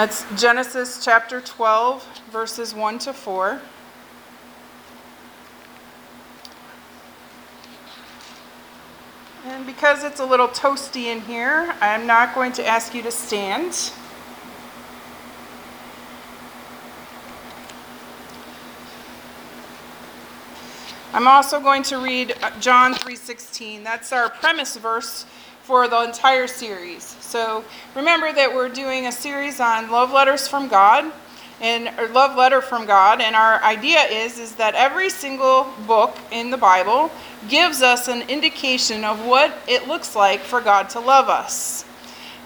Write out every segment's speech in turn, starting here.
That's Genesis chapter 12, verses 1 to 4. And because it's a little toasty in here, I'm not going to ask you to stand. I'm also going to read uh, John 3:16. That's our premise verse for the entire series. So remember that we're doing a series on love letters from God and or love letter from God and our idea is is that every single book in the Bible gives us an indication of what it looks like for God to love us.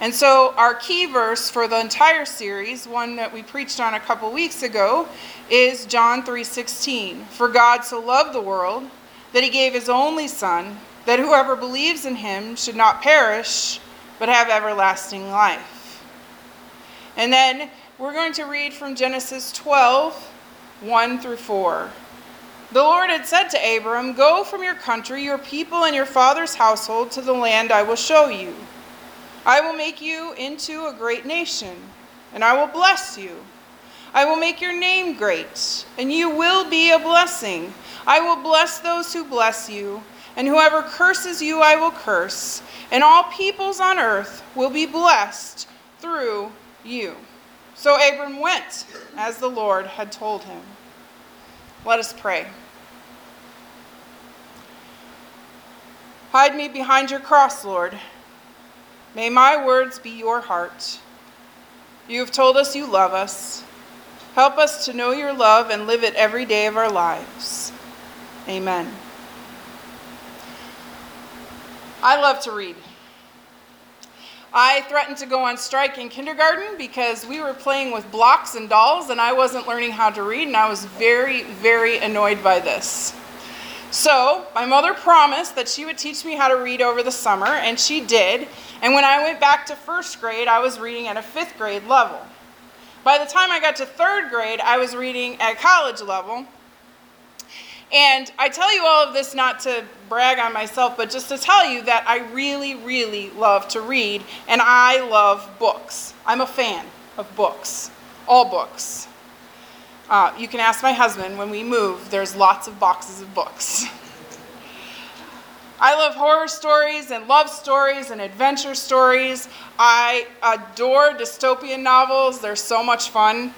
And so our key verse for the entire series, one that we preached on a couple weeks ago, is John 3:16. For God so loved the world that he gave his only son that whoever believes in him should not perish but have everlasting life. And then we're going to read from Genesis 12, 1 through 4. The Lord had said to Abram, Go from your country, your people, and your father's household to the land I will show you. I will make you into a great nation, and I will bless you. I will make your name great, and you will be a blessing. I will bless those who bless you, and whoever curses you, I will curse, and all peoples on earth will be blessed through you. So Abram went as the Lord had told him. Let us pray. Hide me behind your cross, Lord. May my words be your heart. You have told us you love us. Help us to know your love and live it every day of our lives. Amen. I love to read. I threatened to go on strike in kindergarten because we were playing with blocks and dolls and I wasn't learning how to read, and I was very, very annoyed by this. So, my mother promised that she would teach me how to read over the summer, and she did. And when I went back to first grade, I was reading at a fifth grade level. By the time I got to third grade, I was reading at college level. And I tell you all of this not to brag on myself, but just to tell you that I really, really love to read, and I love books. I'm a fan of books, all books. Uh, you can ask my husband when we move, there's lots of boxes of books. I love horror stories and love stories and adventure stories. I adore dystopian novels, they're so much fun.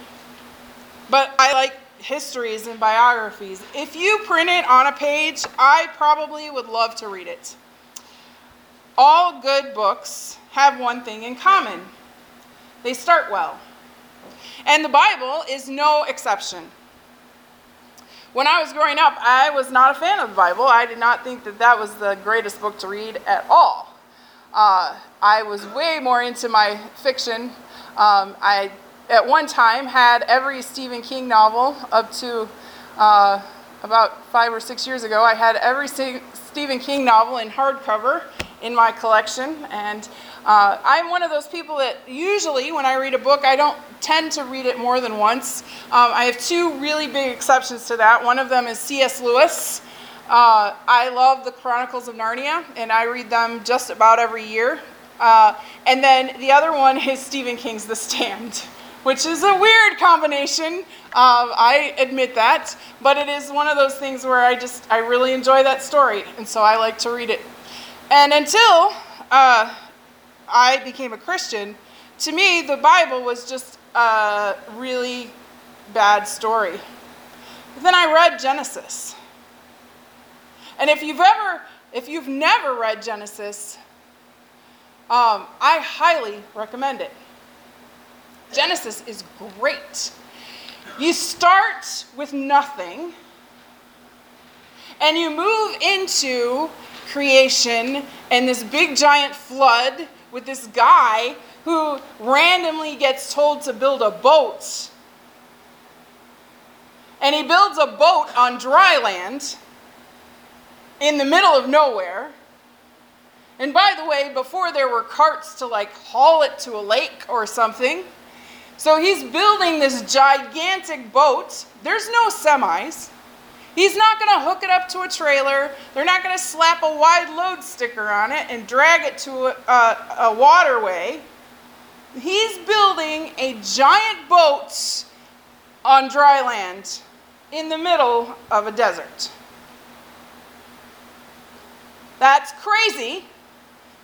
But I like histories and biographies. If you print it on a page, I probably would love to read it. All good books have one thing in common they start well. And the Bible is no exception. When I was growing up, I was not a fan of the Bible. I did not think that that was the greatest book to read at all. Uh, I was way more into my fiction. Um, I, at one time, had every Stephen King novel up to uh, about five or six years ago. I had every Stephen King novel in hardcover in my collection, and uh, I'm one of those people that usually, when I read a book, I don't tend to read it more than once. Um, I have two really big exceptions to that. One of them is C.S. Lewis. Uh, I love the Chronicles of Narnia, and I read them just about every year. Uh, and then the other one is Stephen King's The Stand, which is a weird combination. Uh, I admit that, but it is one of those things where I just I really enjoy that story, and so I like to read it. And until uh, I became a Christian, to me, the Bible was just a really bad story. But then I read Genesis. And if you've ever, if you've never read Genesis, um, I highly recommend it. Genesis is great. You start with nothing and you move into creation and this big giant flood with this guy who randomly gets told to build a boat. And he builds a boat on dry land in the middle of nowhere. And by the way, before there were carts to like haul it to a lake or something. So he's building this gigantic boat. There's no semis. He's not going to hook it up to a trailer. They're not going to slap a wide load sticker on it and drag it to a, a, a waterway. He's building a giant boat on dry land in the middle of a desert. That's crazy,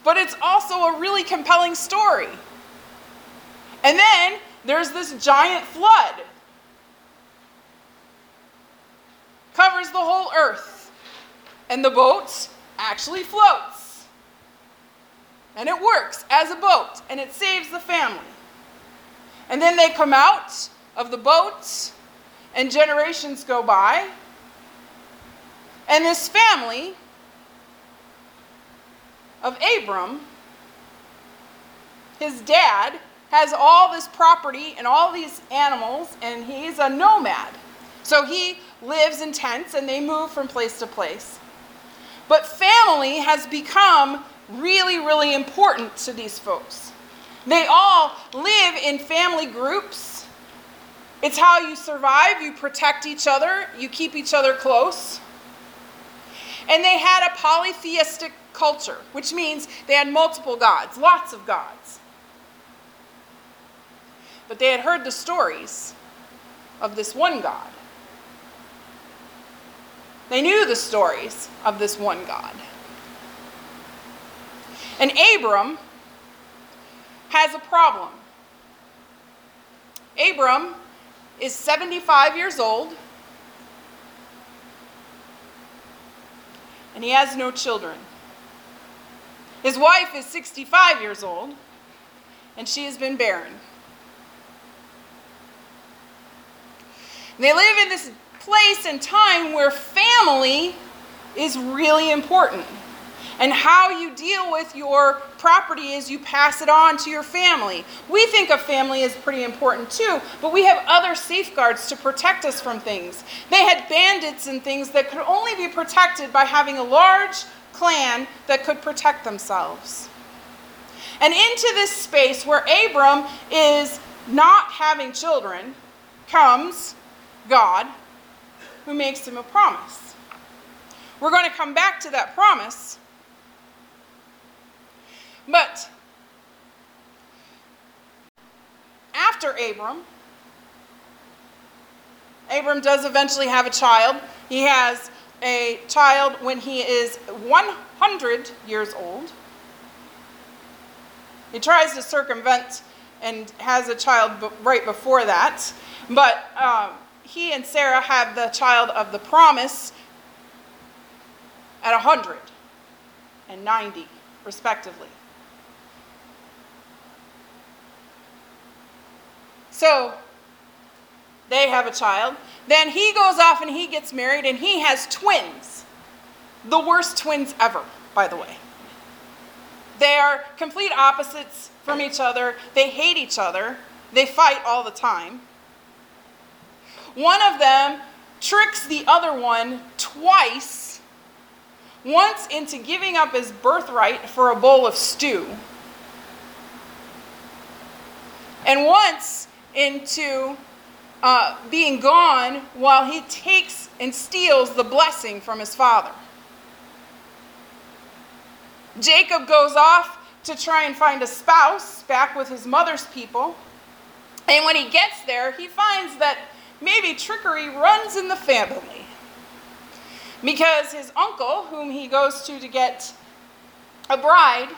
but it's also a really compelling story. And then there's this giant flood. Covers the whole earth. And the boat actually floats. And it works as a boat, and it saves the family. And then they come out of the boat, and generations go by. And this family of Abram, his dad, has all this property and all these animals, and he's a nomad. So he lives in tents and they move from place to place. But family has become really, really important to these folks. They all live in family groups. It's how you survive, you protect each other, you keep each other close. And they had a polytheistic culture, which means they had multiple gods, lots of gods. But they had heard the stories of this one God. They knew the stories of this one God. And Abram has a problem. Abram is 75 years old and he has no children. His wife is 65 years old, and she has been barren. They live in this place and time where family is really important. And how you deal with your property is you pass it on to your family. We think of family as pretty important too, but we have other safeguards to protect us from things. They had bandits and things that could only be protected by having a large clan that could protect themselves. And into this space where Abram is not having children comes God, who makes him a promise. We're going to come back to that promise. But after Abram, Abram does eventually have a child. He has a child when he is 100 years old. He tries to circumvent and has a child right before that. But um, he and Sarah have the child of the promise at 100 and 90, respectively. So they have a child. Then he goes off and he gets married and he has twins. The worst twins ever, by the way. They are complete opposites from each other. They hate each other. They fight all the time. One of them tricks the other one twice, once into giving up his birthright for a bowl of stew, and once into uh, being gone while he takes and steals the blessing from his father. Jacob goes off to try and find a spouse back with his mother's people. And when he gets there, he finds that maybe trickery runs in the family. Because his uncle, whom he goes to to get a bride,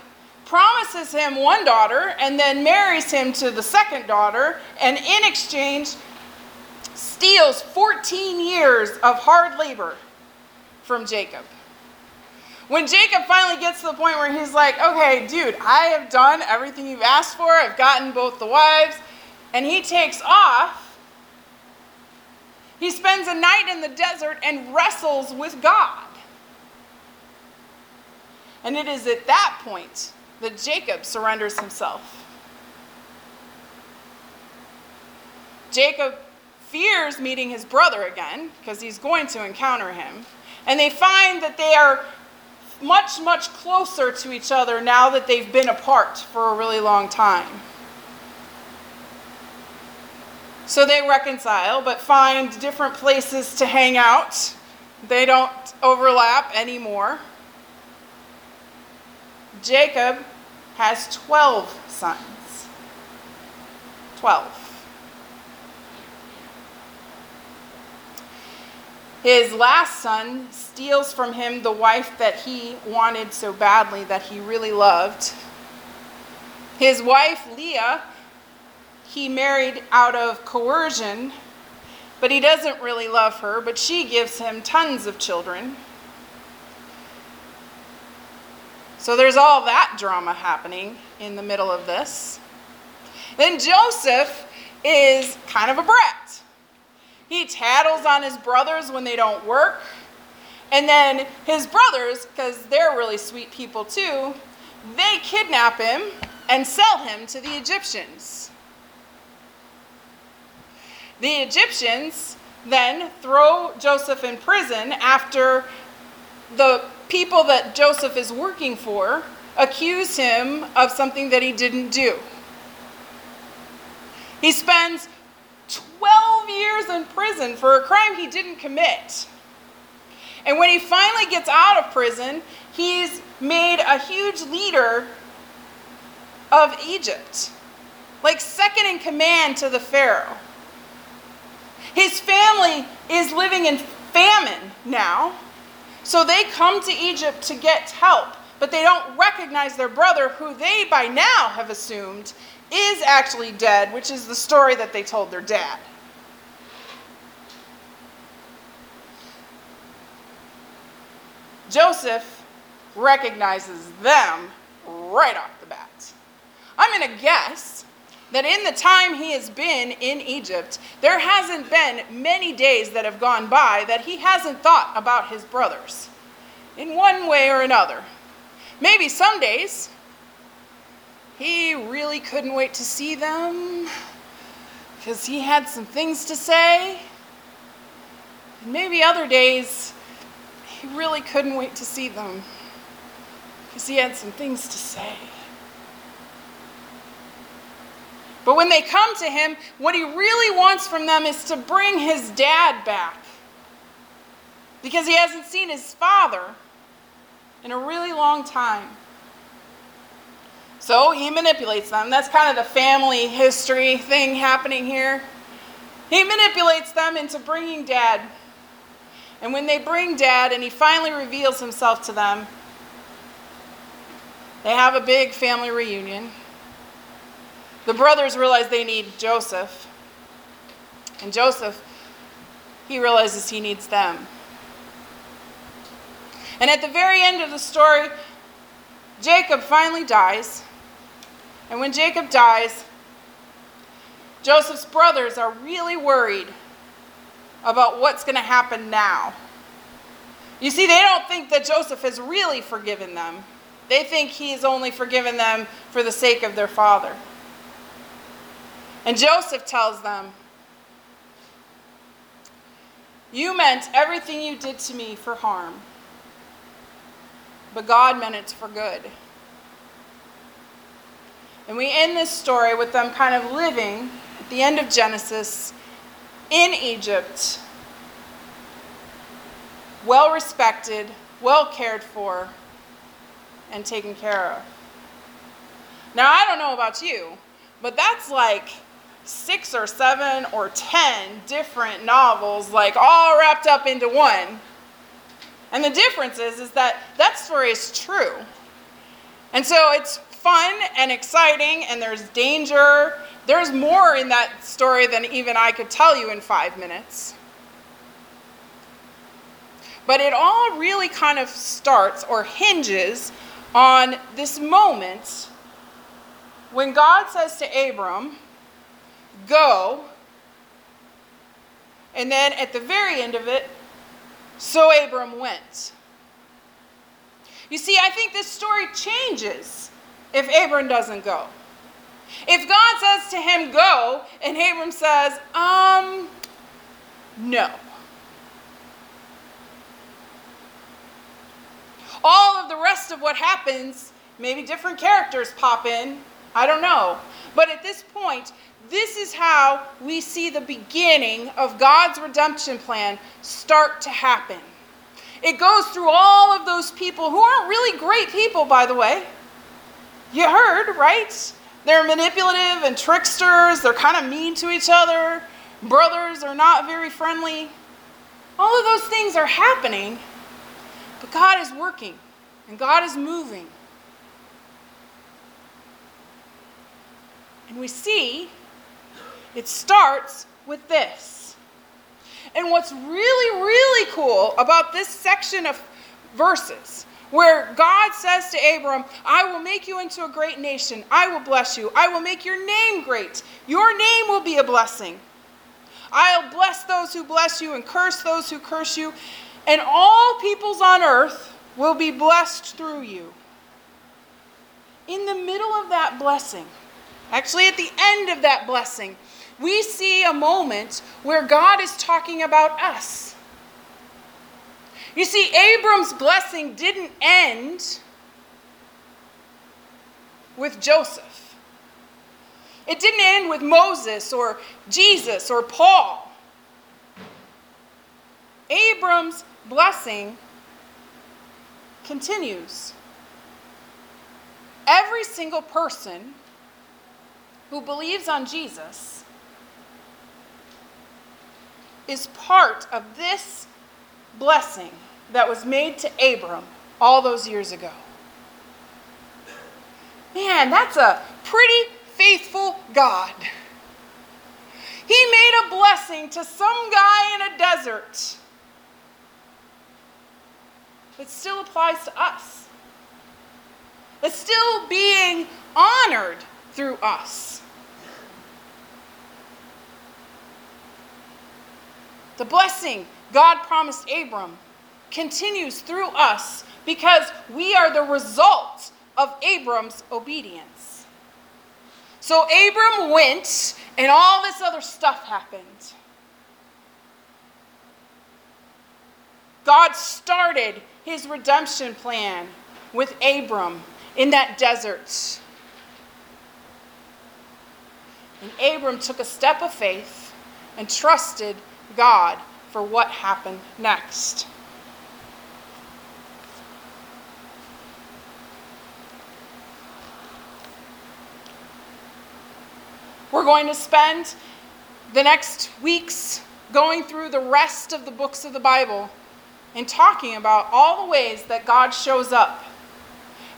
promises him one daughter and then marries him to the second daughter, and in exchange, steals 14 years of hard labor from Jacob. When Jacob finally gets to the point where he's like, okay, dude, I have done everything you've asked for, I've gotten both the wives, and he takes off, he spends a night in the desert and wrestles with God. And it is at that point that Jacob surrenders himself. Jacob fears meeting his brother again because he's going to encounter him. And they find that they are much, much closer to each other now that they've been apart for a really long time. So they reconcile, but find different places to hang out. They don't overlap anymore. Jacob has 12 sons. 12. His last son steals from him the wife that he wanted so badly, that he really loved. His wife, Leah, he married out of coercion, but he doesn't really love her, but she gives him tons of children. So there's all that drama happening in the middle of this. Then Joseph is kind of a brat. He tattles on his brothers when they don't work. And then his brothers, because they're really sweet people too, they kidnap him and sell him to the Egyptians. The Egyptians then throw Joseph in prison after the people that Joseph is working for accuse him of something that he didn't do. He spends 12 years in prison for a crime he didn't commit. And when he finally gets out of prison, he's made a huge leader of Egypt, like second in command to the Pharaoh. His family is living in famine now. So they come to Egypt to get help, but they don't recognize their brother, who they by now have assumed is actually dead, which is the story that they told their dad. Joseph recognizes them right off the bat. I'm going to guess that in the time he has been in Egypt, there hasn't been many days that have gone by that he hasn't thought about his brothers in one way or another. Maybe some days he really couldn't wait to see them because he had some things to say. And maybe other days he really couldn't wait to see them because he had some things to say. But when they come to him, what he really wants from them is to bring his dad back. Because he hasn't seen his father in a really long time. So he manipulates them. That's kind of the family history thing happening here. He manipulates them into bringing dad. And when they bring dad and he finally reveals himself to them, they have a big family reunion. The brothers realize they need Joseph. And Joseph, he realizes he needs them. And at the very end of the story, Jacob finally dies. And when Jacob dies, Joseph's brothers are really worried about what's going to happen now. You see, they don't think that Joseph has really forgiven them. They think he's only forgiven them for the sake of their father. And Joseph tells them, You meant everything you did to me for harm, but God meant it for good. And we end this story with them kind of living at the end of Genesis in Egypt, well respected, well cared for, and taken care of. Now, I don't know about you, but that's like six or seven or ten different novels, like all wrapped up into one. And the difference is, is that that story is true. And so it's fun and exciting, and there's danger. There's more in that story than even I could tell you in five minutes. But it all really kind of starts or hinges on this moment when God says to Abram, Go. And then at the very end of it, so Abram went. You see, I think this story changes if Abram doesn't go. If God says to him, go, and Abram says, um, no. All of the rest of what happens, maybe different characters pop in, I don't know. But at this point, this is how we see the beginning of God's redemption plan start to happen. It goes through all of those people who aren't really great people, by the way. You heard, right? They're manipulative and tricksters. They're kind of mean to each other. Brothers are not very friendly. All of those things are happening, but God is working and God is moving. And we see it starts with this. And what's really, really cool about this section of verses where God says to Abram, I will make you into a great nation. I will bless you. I will make your name great. Your name will be a blessing. I'll bless those who bless you and curse those who curse you. And all peoples on earth will be blessed through you. In the middle of that blessing, actually at the end of that blessing, we see a moment where God is talking about us. You see, Abram's blessing didn't end with Joseph. It didn't end with Moses or Jesus or Paul. Abram's blessing continues. Every single person who believes on Jesus is part of this blessing that was made to Abram all those years ago. Man, that's a pretty faithful God. He made a blessing to some guy in a desert that still applies to us. That's still being honored through us. The blessing God promised Abram continues through us because we are the result of Abram's obedience. So Abram went, and all this other stuff happened. God started his redemption plan with Abram in that desert. And Abram took a step of faith and trusted God for what happened next. We're going to spend the next weeks going through the rest of the books of the Bible and talking about all the ways that God shows up.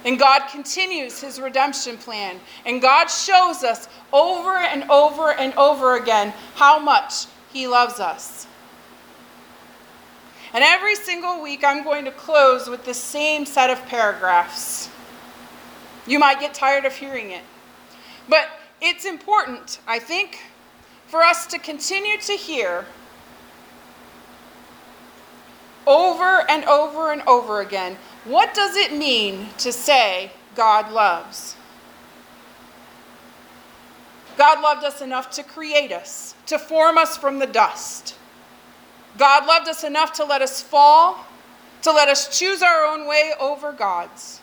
And God continues his redemption plan. And God shows us over and over and over again how much he loves us. And every single week, I'm going to close with the same set of paragraphs. You might get tired of hearing it. But it's important, I think, for us to continue to hear over and over and over again what does it mean to say God loves? God loved us enough to create us, to form us from the dust. God loved us enough to let us fall, to let us choose our own way over God's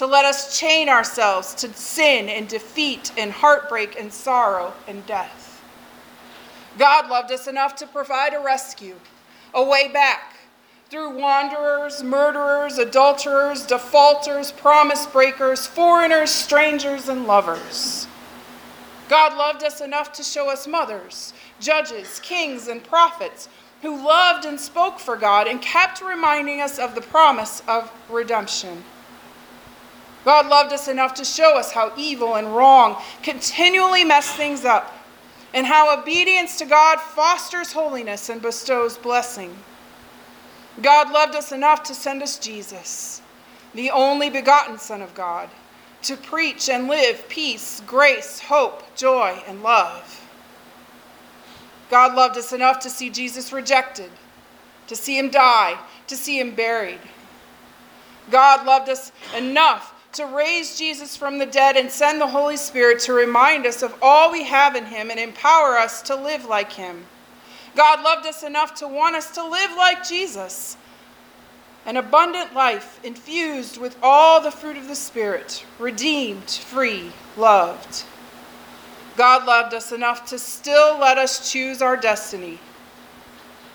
to let us chain ourselves to sin and defeat and heartbreak and sorrow and death. God loved us enough to provide a rescue, a way back through wanderers, murderers, adulterers, defaulters, promise breakers, foreigners, strangers, and lovers. God loved us enough to show us mothers, judges, kings, and prophets who loved and spoke for God and kept reminding us of the promise of redemption. God loved us enough to show us how evil and wrong continually mess things up, and how obedience to God fosters holiness and bestows blessing. God loved us enough to send us Jesus, the only begotten Son of God, to preach and live peace, grace, hope, joy, and love. God loved us enough to see Jesus rejected, to see him die, to see him buried. God loved us enough to raise Jesus from the dead and send the Holy Spirit to remind us of all we have in Him and empower us to live like Him. God loved us enough to want us to live like Jesus. An abundant life infused with all the fruit of the Spirit, redeemed, free, loved. God loved us enough to still let us choose our destiny.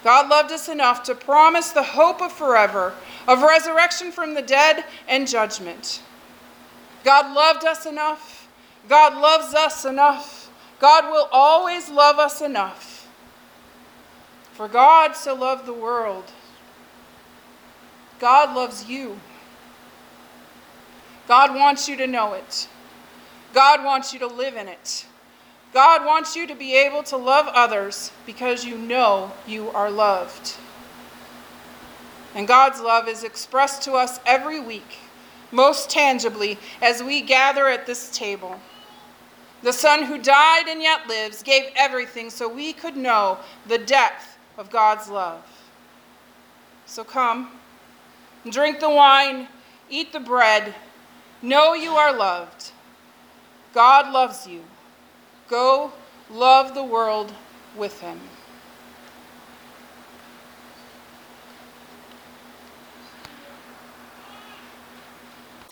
God loved us enough to promise the hope of forever, of resurrection from the dead and judgment. God loved us enough God loves us enough. God will always love us enough. For God so loved the world. God loves you. God wants you to know it. God wants you to live in it. God wants you to be able to love others because you know you are loved. And God's love is expressed to us every week, most tangibly, as we gather at this table. The Son who died and yet lives gave everything so we could know the depth of God's love. So come, drink the wine, eat the bread, know you are loved. God loves you. Go love the world with him.